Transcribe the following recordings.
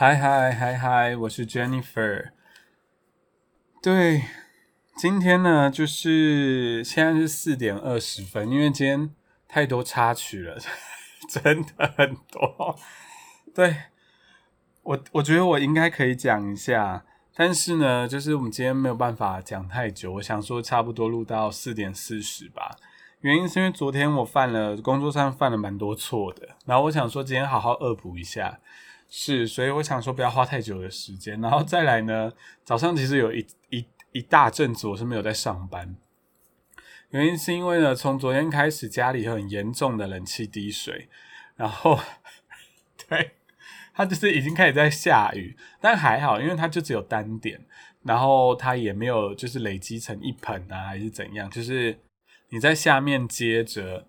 嗨嗨嗨嗨，我是 Jennifer。对，今天呢，就是现在是四点二十分，因为今天太多插曲了，真的很多。对我，我觉得我应该可以讲一下，但是呢，就是我们今天没有办法讲太久。我想说，差不多录到四点四十吧。原因是因为昨天我犯了工作上犯了蛮多错的，然后我想说今天好好恶补一下。是，所以我想说不要花太久的时间，然后再来呢。早上其实有一一一大阵子我是没有在上班，原因是因为呢，从昨天开始家里很严重的冷气滴水，然后 对，它就是已经开始在下雨，但还好，因为它就只有单点，然后它也没有就是累积成一盆啊，还是怎样，就是你在下面接着，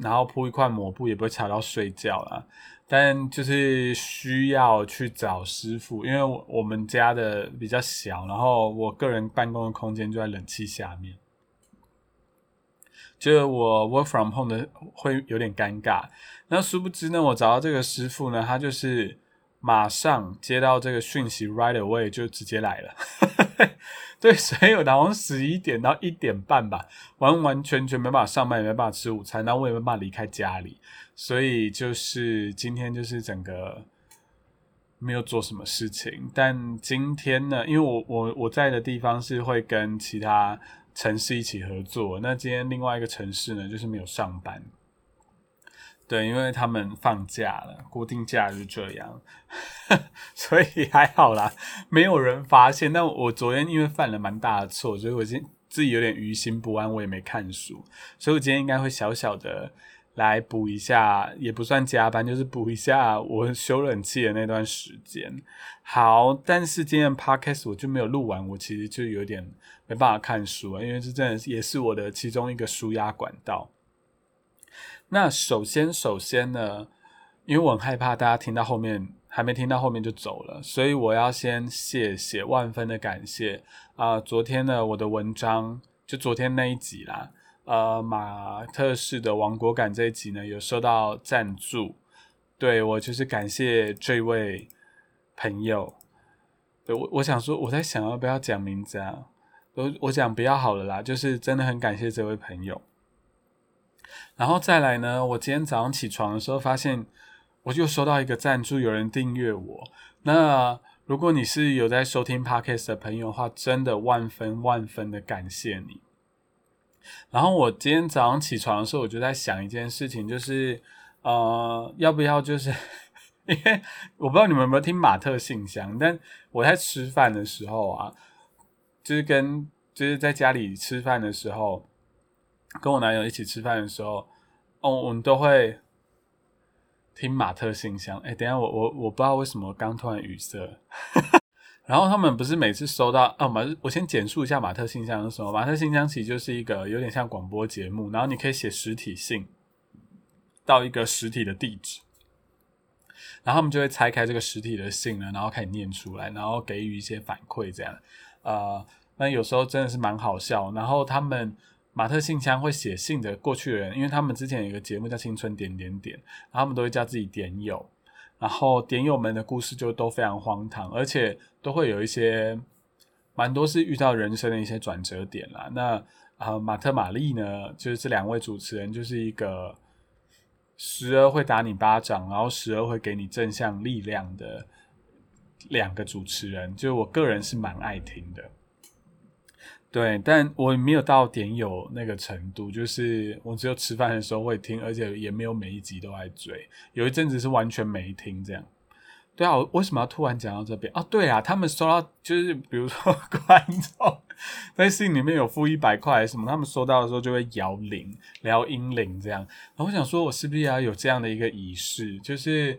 然后铺一块抹布也不会吵到睡觉啦。但就是需要去找师傅，因为我们家的比较小，然后我个人办公的空间就在冷气下面，就是我 work from home 的会有点尴尬。那殊不知呢，我找到这个师傅呢，他就是马上接到这个讯息，right away 就直接来了。对，所以我早上十一点到一点半吧，完完全全没办法上班，也没办法吃午餐，那我也没办法离开家里。所以就是今天就是整个没有做什么事情，但今天呢，因为我我我在的地方是会跟其他城市一起合作，那今天另外一个城市呢就是没有上班，对，因为他们放假了，固定假日这样，所以还好啦，没有人发现。但我昨天因为犯了蛮大的错，所以我今自己有点于心不安，我也没看书，所以我今天应该会小小的。来补一下，也不算加班，就是补一下我修冷气的那段时间。好，但是今天的 podcast 我就没有录完，我其实就有点没办法看书啊，因为这真的也是我的其中一个舒压管道。那首先，首先呢，因为我很害怕大家听到后面还没听到后面就走了，所以我要先谢谢万分的感谢啊！昨天呢，我的文章就昨天那一集啦。呃，马特式的亡国感这一集呢，有收到赞助，对我就是感谢这位朋友。对我，我想说，我在想要不要讲名字啊？我我讲不要好了啦，就是真的很感谢这位朋友。然后再来呢，我今天早上起床的时候，发现我就收到一个赞助，有人订阅我。那如果你是有在收听 Podcast 的朋友的话，真的万分万分的感谢你。然后我今天早上起床的时候，我就在想一件事情，就是呃，要不要就是，因为我不知道你们有没有听马特信箱，但我在吃饭的时候啊，就是跟就是在家里吃饭的时候，跟我男友一起吃饭的时候，哦，我们都会听马特信箱。哎，等下我我我不知道为什么刚突然语塞。然后他们不是每次收到啊马，我先简述一下马特信箱是什么。马特信箱其实就是一个有点像广播节目，然后你可以写实体信到一个实体的地址，然后他们就会拆开这个实体的信呢，然后开始念出来，然后给予一些反馈，这样。呃，那有时候真的是蛮好笑。然后他们马特信箱会写信的过去的人，因为他们之前有一个节目叫《青春点点点》，然后他们都会叫自己点友。然后点友们的故事就都非常荒唐，而且都会有一些蛮多是遇到人生的一些转折点啦。那啊，马特玛丽呢，就是这两位主持人，就是一个时而会打你巴掌，然后时而会给你正向力量的两个主持人，就我个人是蛮爱听的。对，但我没有到点有那个程度，就是我只有吃饭的时候会听，而且也没有每一集都在追。有一阵子是完全没听这样。对啊，我为什么要突然讲到这边啊？对啊，他们收到就是比如说 观众在信里面有付一百块什么，他们收到的时候就会摇铃，聊音铃这样。然后我想说，我是不是要有这样的一个仪式？就是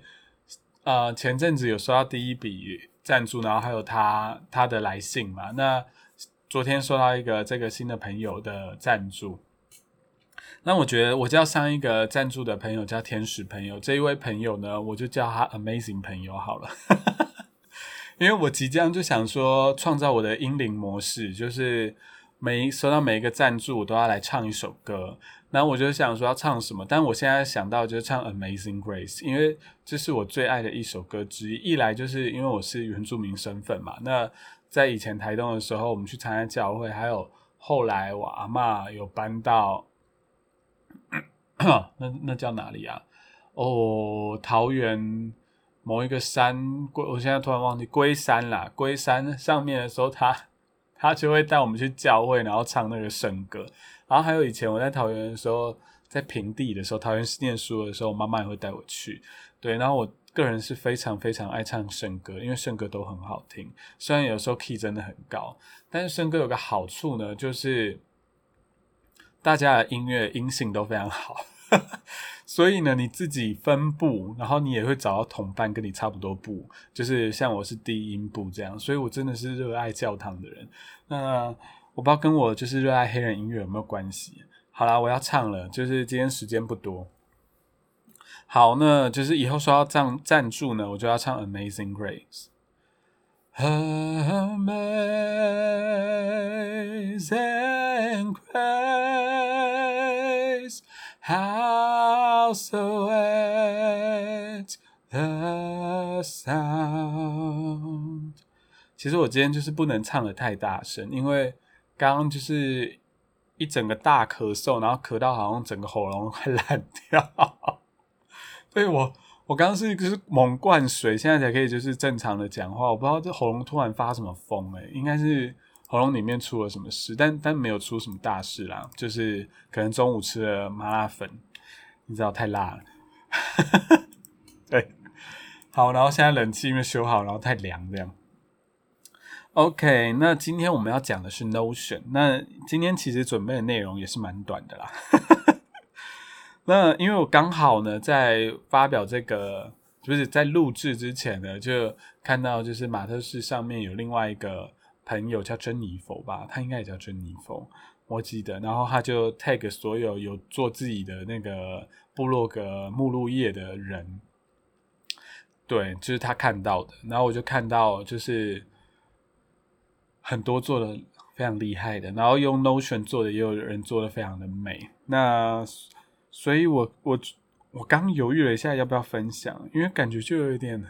呃，前阵子有收到第一笔赞助，然后还有他他的来信嘛，那。昨天收到一个这个新的朋友的赞助，那我觉得我叫上一个赞助的朋友叫天使朋友，这一位朋友呢，我就叫他 Amazing 朋友好了，因为我即将就想说创造我的英灵模式，就是每收到每一个赞助，我都要来唱一首歌。那我就想说要唱什么，但我现在想到就是唱《Amazing Grace》，因为这是我最爱的一首歌之一。一来就是因为我是原住民身份嘛，那在以前台东的时候，我们去参加教会，还有后来我阿妈有搬到，那那叫哪里啊？哦，桃园某一个山，龟，我现在突然忘记龟山啦。龟山上面的时候，他他就会带我们去教会，然后唱那个圣歌。然后还有以前我在桃园的时候，在平地的时候，桃园念书的时候，妈妈也会带我去。对，然后我个人是非常非常爱唱圣歌，因为圣歌都很好听。虽然有时候 key 真的很高，但是圣歌有个好处呢，就是大家的音乐音性都非常好。所以呢，你自己分部，然后你也会找到同伴跟你差不多部，就是像我是低音部这样。所以我真的是热爱教堂的人。那。我不知道跟我就是热爱黑人音乐有没有关系。好啦，我要唱了，就是今天时间不多。好，那就是以后说要赞赞助呢，我就要唱《Amazing Grace》。Amazing Grace, how sweet the sound。其实我今天就是不能唱的太大声，因为。刚刚就是一整个大咳嗽，然后咳到好像整个喉咙快烂掉。所以我我刚刚是就是猛灌水，现在才可以就是正常的讲话。我不知道这喉咙突然发什么疯哎，应该是喉咙里面出了什么事，但但没有出什么大事啦，就是可能中午吃了麻辣粉，你知道太辣了。对，好，然后现在冷气因为修好，然后太凉这样。OK，那今天我们要讲的是 Notion。那今天其实准备的内容也是蛮短的啦。那因为我刚好呢，在发表这个，就是在录制之前呢，就看到就是马特市上面有另外一个朋友叫珍妮佛吧，他应该也叫珍妮佛，我记得。然后他就 tag 所有有做自己的那个部落格目录页的人，对，就是他看到的。然后我就看到就是。很多做的非常厉害的，然后用 Notion 做的也有人做的非常的美。那所以，我我我刚犹豫了一下要不要分享，因为感觉就有一点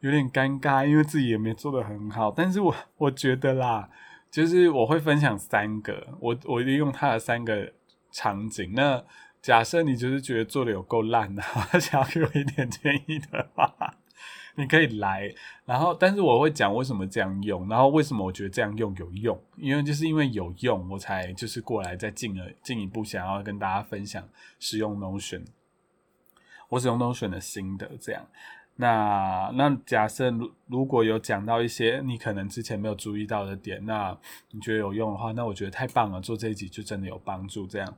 有点尴尬，因为自己也没做的很好。但是我我觉得啦，就是我会分享三个，我我利用他的三个场景。那假设你就是觉得做的有够烂的，想要给我一点建议的话。你可以来，然后，但是我会讲为什么这样用，然后为什么我觉得这样用有用，因为就是因为有用，我才就是过来再进而进一步想要跟大家分享使用 Notion，我使用 Notion 的心得这样。那那假设如如果有讲到一些你可能之前没有注意到的点，那你觉得有用的话，那我觉得太棒了，做这一集就真的有帮助这样。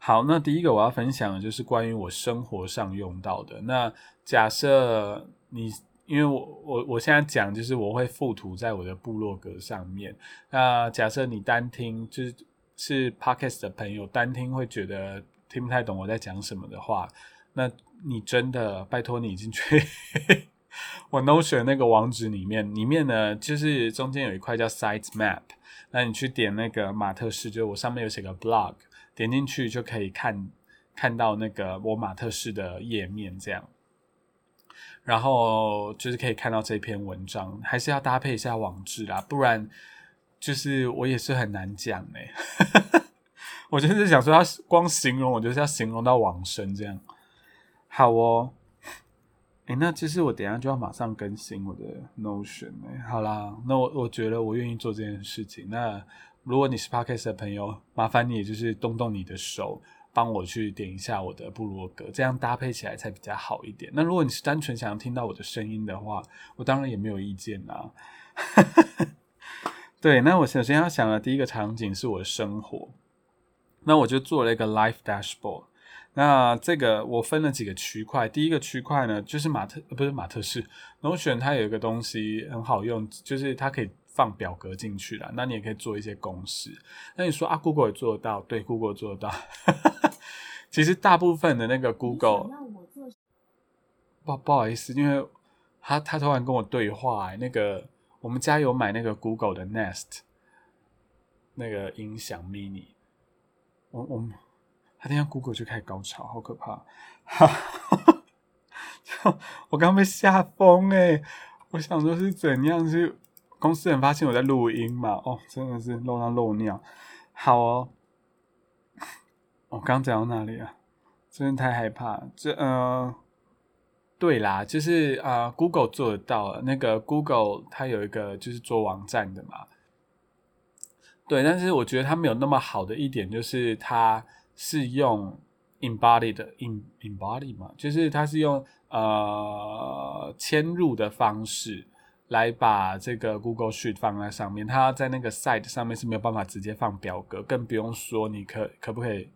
好，那第一个我要分享的就是关于我生活上用到的。那假设你，因为我我我现在讲就是我会附图在我的部落格上面。那假设你单听就是是 podcast 的朋友单听会觉得听不太懂我在讲什么的话，那你真的拜托你已经去我 Notion 那个网址里面，里面呢就是中间有一块叫 Site Map，那你去点那个马特市，就我上面有写个 blog。点进去就可以看看到那个我马特式的页面，这样，然后就是可以看到这篇文章，还是要搭配一下网志啦，不然就是我也是很难讲哎。我就是想说，要光形容，我就是要形容到往生这样。好哦，哎，那其实我等下就要马上更新我的 Notion 哎。好啦，那我我觉得我愿意做这件事情，那。如果你是 Podcast 的朋友，麻烦你就是动动你的手，帮我去点一下我的部落格，这样搭配起来才比较好一点。那如果你是单纯想要听到我的声音的话，我当然也没有意见啦。对，那我首先要想的第一个场景是我的生活，那我就做了一个 Life Dashboard。那这个我分了几个区块，第一个区块呢就是马特，不是马特式，我选它有一个东西很好用，就是它可以。放表格进去了，那你也可以做一些公式。那你说啊，Google 也做得到？对，Google 做得到。其实大部分的那个 Google，不不好意思，因为他他突然跟我对话，那个我们家有买那个 Google 的 Nest，那个音响 mini，我我他等下 Google 就开始高潮，好可怕！我刚被吓疯哎！我想说是怎样？是公司人发现我在录音嘛？哦，真的是漏到漏尿。好哦，我刚讲到哪里啊？真的太害怕。这嗯，对啦，就是啊，Google 做得到。那个 Google 它有一个就是做网站的嘛。对，但是我觉得它没有那么好的一点就是它是用 embodied in embody 嘛，就是它是用呃嵌入的方式来把这个 Google Sheet 放在上面。它在那个 site 上面是没有办法直接放表格，更不用说你可可不可以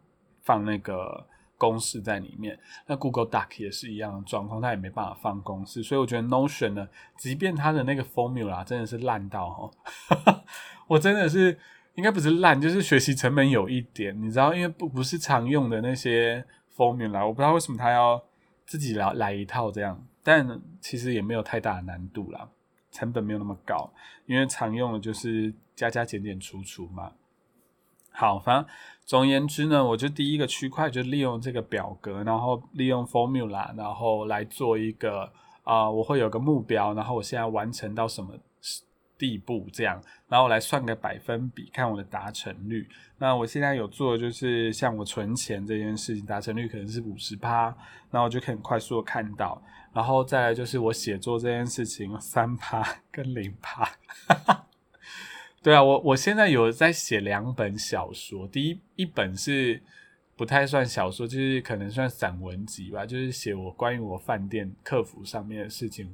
放那个公式在里面。那 Google Doc 也是一样的状况，它也没办法放公式。所以我觉得 Notion 呢，即便它的那个 formula 真的是烂到哈，我真的是。应该不是烂，就是学习成本有一点，你知道，因为不不是常用的那些 formula，我不知道为什么他要自己来来一套这样，但其实也没有太大的难度啦，成本没有那么高，因为常用的就是加加减减除除嘛。好，反正总而言之呢，我就第一个区块就利用这个表格，然后利用 formula，然后来做一个啊，我会有个目标，然后我现在完成到什么。地步这样，然后来算个百分比，看我的达成率。那我现在有做的，就是像我存钱这件事情，达成率可能是五十趴，那我就可以快速的看到。然后再来就是我写作这件事情，三趴 跟零趴。对啊，我我现在有在写两本小说，第一一本是不太算小说，就是可能算散文集吧，就是写我关于我饭店客服上面的事情，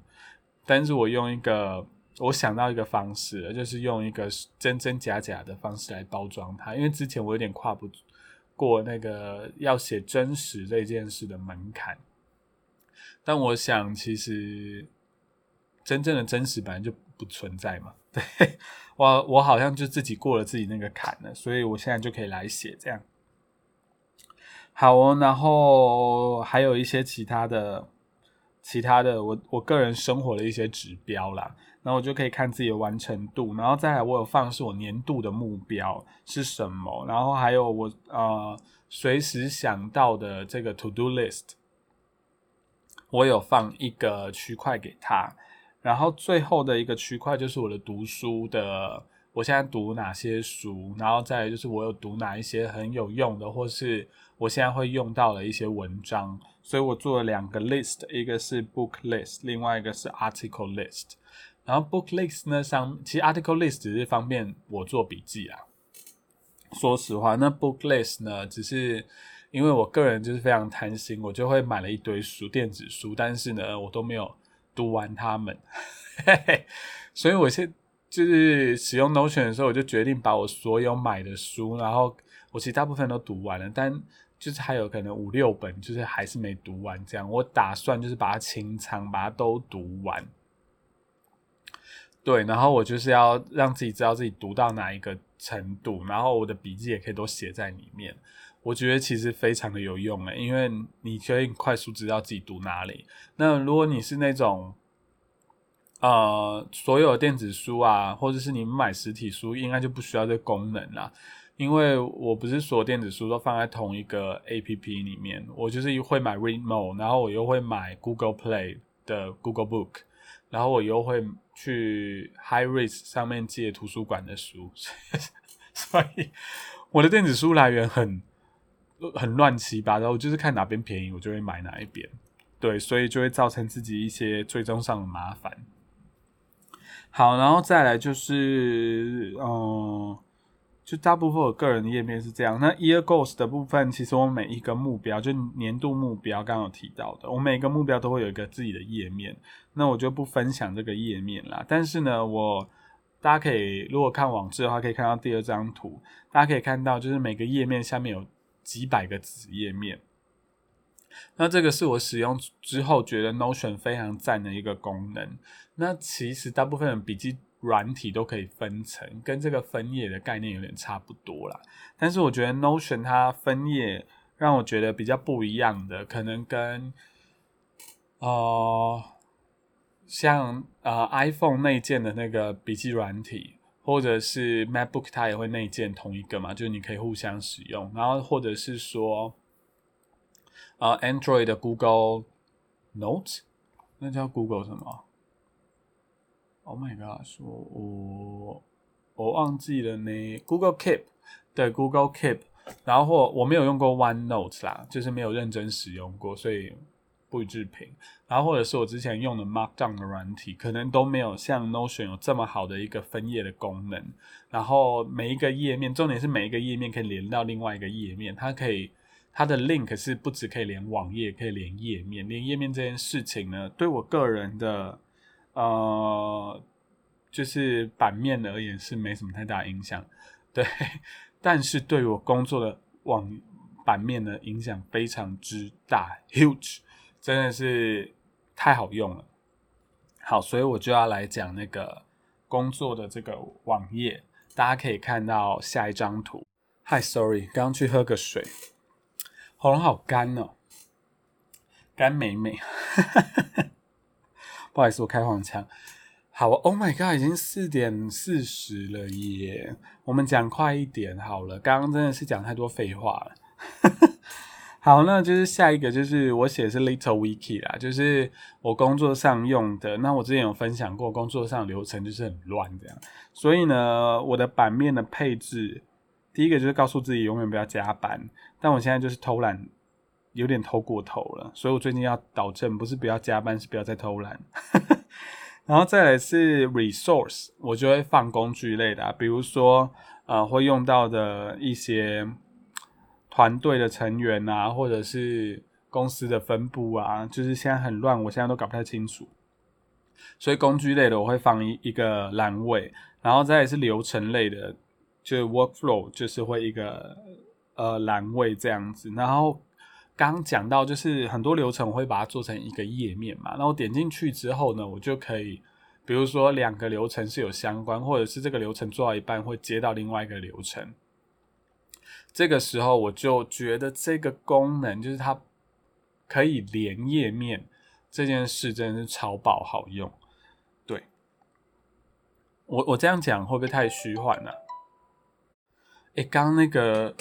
但是我用一个。我想到一个方式，就是用一个真真假假的方式来包装它，因为之前我有点跨不过那个要写真实这件事的门槛。但我想，其实真正的真实本来就不存在嘛。对我，我好像就自己过了自己那个坎了，所以我现在就可以来写这样。好哦，然后还有一些其他的、其他的，我我个人生活的一些指标啦。然后我就可以看自己的完成度，然后再来我有放是我年度的目标是什么，然后还有我呃随时想到的这个 to do list，我有放一个区块给他，然后最后的一个区块就是我的读书的，我现在读哪些书，然后再就是我有读哪一些很有用的，或是我现在会用到的一些文章，所以我做了两个 list，一个是 book list，另外一个是 article list。然后 book list 呢上，其实 article list 只是方便我做笔记啊。说实话，那 book list 呢，只是因为我个人就是非常贪心，我就会买了一堆书，电子书，但是呢，我都没有读完它们。所以我现就是使用 Notion 的时候，我就决定把我所有买的书，然后我其实大部分都读完了，但就是还有可能五六本，就是还是没读完。这样，我打算就是把它清仓，把它都读完。对，然后我就是要让自己知道自己读到哪一个程度，然后我的笔记也可以都写在里面。我觉得其实非常的有用诶，因为你可以快速知道自己读哪里。那如果你是那种，呃，所有电子书啊，或者是你买实体书，应该就不需要这功能啦。因为我不是所有电子书都放在同一个 A P P 里面，我就是会买 Readmo，然后我又会买 Google Play 的 Google Book。然后我又会去 HiRead 上面借图书馆的书，所以我的电子书来源很很乱七八糟，我就是看哪边便宜我就会买哪一边，对，所以就会造成自己一些追踪上的麻烦。好，然后再来就是，嗯。就大部分我个人的页面是这样。那 Year Goals 的部分，其实我每一个目标，就年度目标，刚刚有提到的，我每个目标都会有一个自己的页面。那我就不分享这个页面啦。但是呢，我大家可以如果看网志的话，可以看到第二张图，大家可以看到，就是每个页面下面有几百个子页面。那这个是我使用之后觉得 Notion 非常赞的一个功能。那其实大部分的笔记。软体都可以分层，跟这个分页的概念有点差不多啦。但是我觉得 Notion 它分页让我觉得比较不一样的，可能跟呃像呃 iPhone 内建的那个笔记软体，或者是 MacBook 它也会内建同一个嘛，就是你可以互相使用。然后或者是说，呃，Android 的 Google Note，那叫 Google 什么？Oh my god！我我忘记了呢。Google Keep，对，Google Keep。然后我没有用过 OneNote 啦，就是没有认真使用过，所以不予置评。然后或者是我之前用的 Markdown 的软体，可能都没有像 Notion 有这么好的一个分页的功能。然后每一个页面，重点是每一个页面可以连到另外一个页面，它可以它的 link 是不只可以连网页，可以连页面。连页面这件事情呢，对我个人的呃，就是版面而言是没什么太大影响，对。但是对我工作的网版面呢，影响非常之大，huge，真的是太好用了。好，所以我就要来讲那个工作的这个网页，大家可以看到下一张图。Hi，sorry，刚刚去喝个水，喉咙好干哦，干美美，不好意思，我开黄腔。好，Oh my God，已经四点四十了耶！我们讲快一点好了，刚刚真的是讲太多废话了。好，那就是下一个，就是我写的是 Little Wiki 啦，就是我工作上用的。那我之前有分享过，工作上流程就是很乱这样，所以呢，我的版面的配置，第一个就是告诉自己永远不要加班，但我现在就是偷懒，有点偷过头了，所以我最近要导正，不是不要加班，是不要再偷懒。然后再来是 resource，我就会放工具类的，比如说呃会用到的一些团队的成员啊，或者是公司的分布啊，就是现在很乱，我现在都搞不太清楚，所以工具类的我会放一一个栏位，然后再来是流程类的，就是 workflow，就是会一个呃栏位这样子，然后。刚讲到就是很多流程，我会把它做成一个页面嘛。那我点进去之后呢，我就可以，比如说两个流程是有相关，或者是这个流程做到一半会接到另外一个流程。这个时候我就觉得这个功能就是它可以连页面这件事真的是超爆好用。对，我我这样讲会不会太虚幻了？哎，刚那个。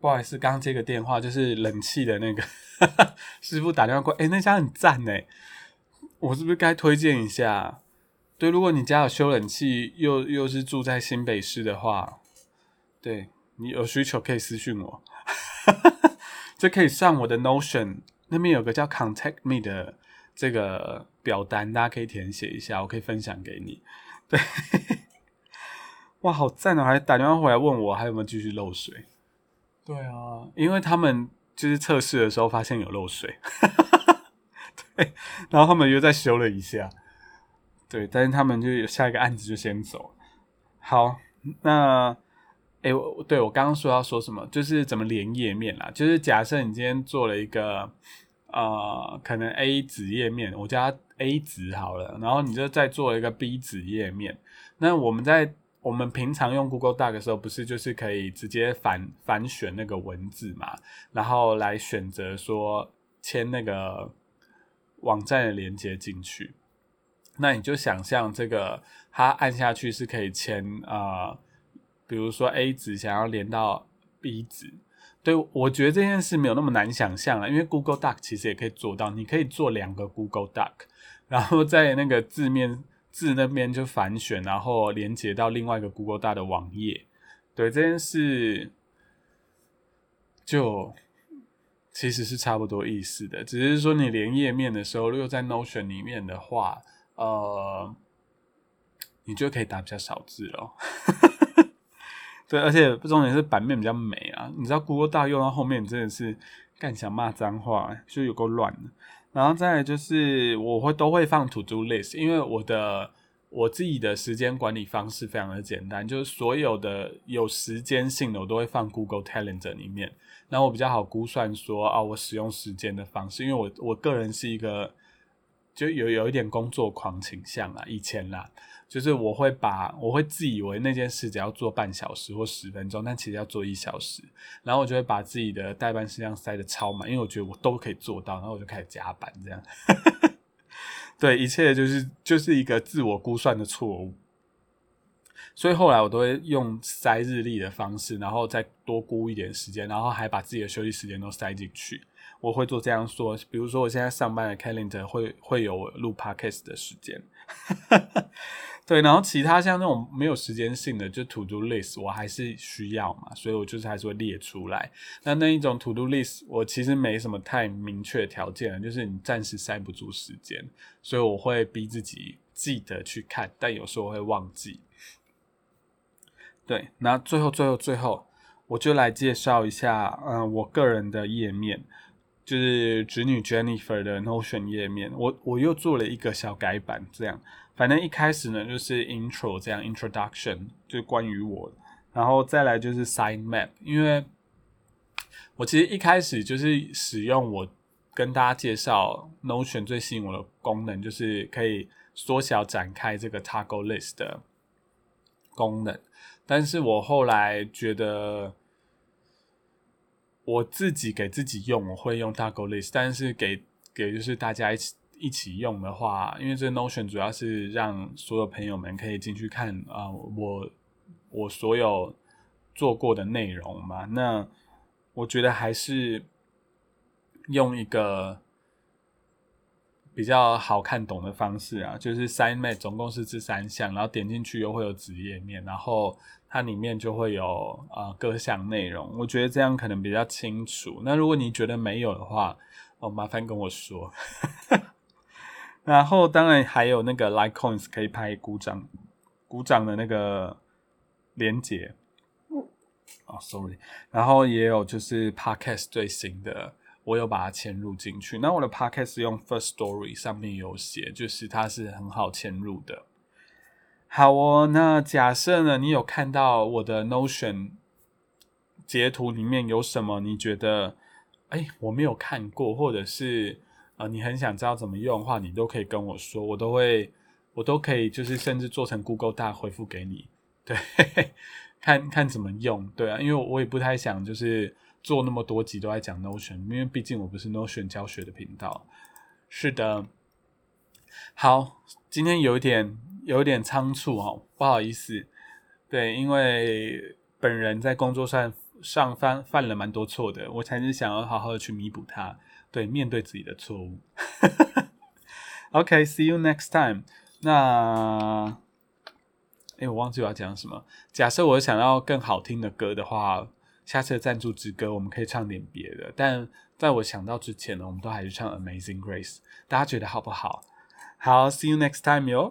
不好意思，刚刚接个电话，就是冷气的那个 师傅打电话过，哎，那家很赞哎，我是不是该推荐一下？对，如果你家有修冷气，又又是住在新北市的话，对你有需求可以私信我，就可以上我的 Notion 那边有个叫 Contact Me 的这个表单，大家可以填写一下，我可以分享给你。对，哇，好赞哦！还打电话回来问我还有没有继续漏水。对啊，因为他们就是测试的时候发现有漏水，对，然后他们又再修了一下，对，但是他们就下一个案子就先走。好，那，哎，我对我刚刚说要说什么，就是怎么连页面啦，就是假设你今天做了一个呃，可能 A 子页面，我叫它 A 子好了，然后你就再做一个 B 子页面，那我们在。我们平常用 Google Doc 的时候，不是就是可以直接反反选那个文字嘛，然后来选择说签那个网站的连接进去。那你就想象这个，它按下去是可以签啊，比如说 A 纸想要连到 B 纸，对我觉得这件事没有那么难想象了，因为 Google Doc 其实也可以做到，你可以做两个 Google Doc，然后在那个字面。字那边就反选，然后连接到另外一个 Google 大的网页。对这件事，就其实是差不多意思的，只是说你连页面的时候，如果在 Notion 里面的话，呃，你就可以打比较少字了。对，而且重点是版面比较美啊。你知道 Google 大用到后面真的是干想骂脏话，就有够乱的。然后再来就是我会都会放 to do list，因为我的我自己的时间管理方式非常的简单，就是所有的有时间性的我都会放 Google Calendar 里面，然后我比较好估算说啊我使用时间的方式，因为我我个人是一个就有有一点工作狂倾向啊，以前啦。就是我会把我会自以为那件事只要做半小时或十分钟，但其实要做一小时，然后我就会把自己的代办事项塞的超满，因为我觉得我都可以做到，然后我就开始加班这样。对，一切就是就是一个自我估算的错误。所以后来我都会用塞日历的方式，然后再多估一点时间，然后还把自己的休息时间都塞进去。我会做这样说，比如说我现在上班的 calendar 会会有录 podcast 的时间。对，然后其他像那种没有时间性的，就 to do list，我还是需要嘛，所以我就是还是会列出来。那那一种 to do list，我其实没什么太明确条件，就是你暂时塞不住时间，所以我会逼自己记得去看，但有时候会忘记。对，那最后最后最后，我就来介绍一下，嗯，我个人的页面，就是侄女 Jennifer 的 Notion 页面，我我又做了一个小改版，这样。反正一开始呢，就是 intro 这样 introduction 就关于我，然后再来就是 side map，因为我其实一开始就是使用我跟大家介绍 Notion 最吸引我的功能，就是可以缩小展开这个 toggle list 的功能，但是我后来觉得我自己给自己用，我会用 Taco List，但是给给就是大家一起。一起用的话，因为这 Notion 主要是让所有朋友们可以进去看啊，我我所有做过的内容嘛。那我觉得还是用一个比较好看懂的方式啊，就是 Sign Map 总共是这三项，然后点进去又会有子页面，然后它里面就会有啊各项内容。我觉得这样可能比较清楚。那如果你觉得没有的话，哦，麻烦跟我说。然后当然还有那个 Litecoins 可以拍鼓掌、鼓掌的那个连接。哦，sorry。然后也有就是 Podcast 最新的，我有把它嵌入进去。那我的 Podcast 用 First Story 上面有写，就是它是很好嵌入的。好哦，那假设呢，你有看到我的 Notion 截图里面有什么？你觉得哎，我没有看过，或者是？啊，你很想知道怎么用的话，你都可以跟我说，我都会，我都可以，就是甚至做成 Google 大回复给你，对，看看怎么用，对啊，因为我也不太想就是做那么多集都在讲 Notion，因为毕竟我不是 Notion 教学的频道。是的，好，今天有一点有一点仓促哦，不好意思，对，因为本人在工作上上犯犯了蛮多错的，我才是想要好好的去弥补它。对，面对自己的错误。OK，see you next time。那，哎，我忘记我要讲什么。假设我想要更好听的歌的话，下次的赞助之歌我们可以唱点别的。但在我想到之前呢，我们都还是唱 Amazing Grace。大家觉得好不好？好，see you next time 哟。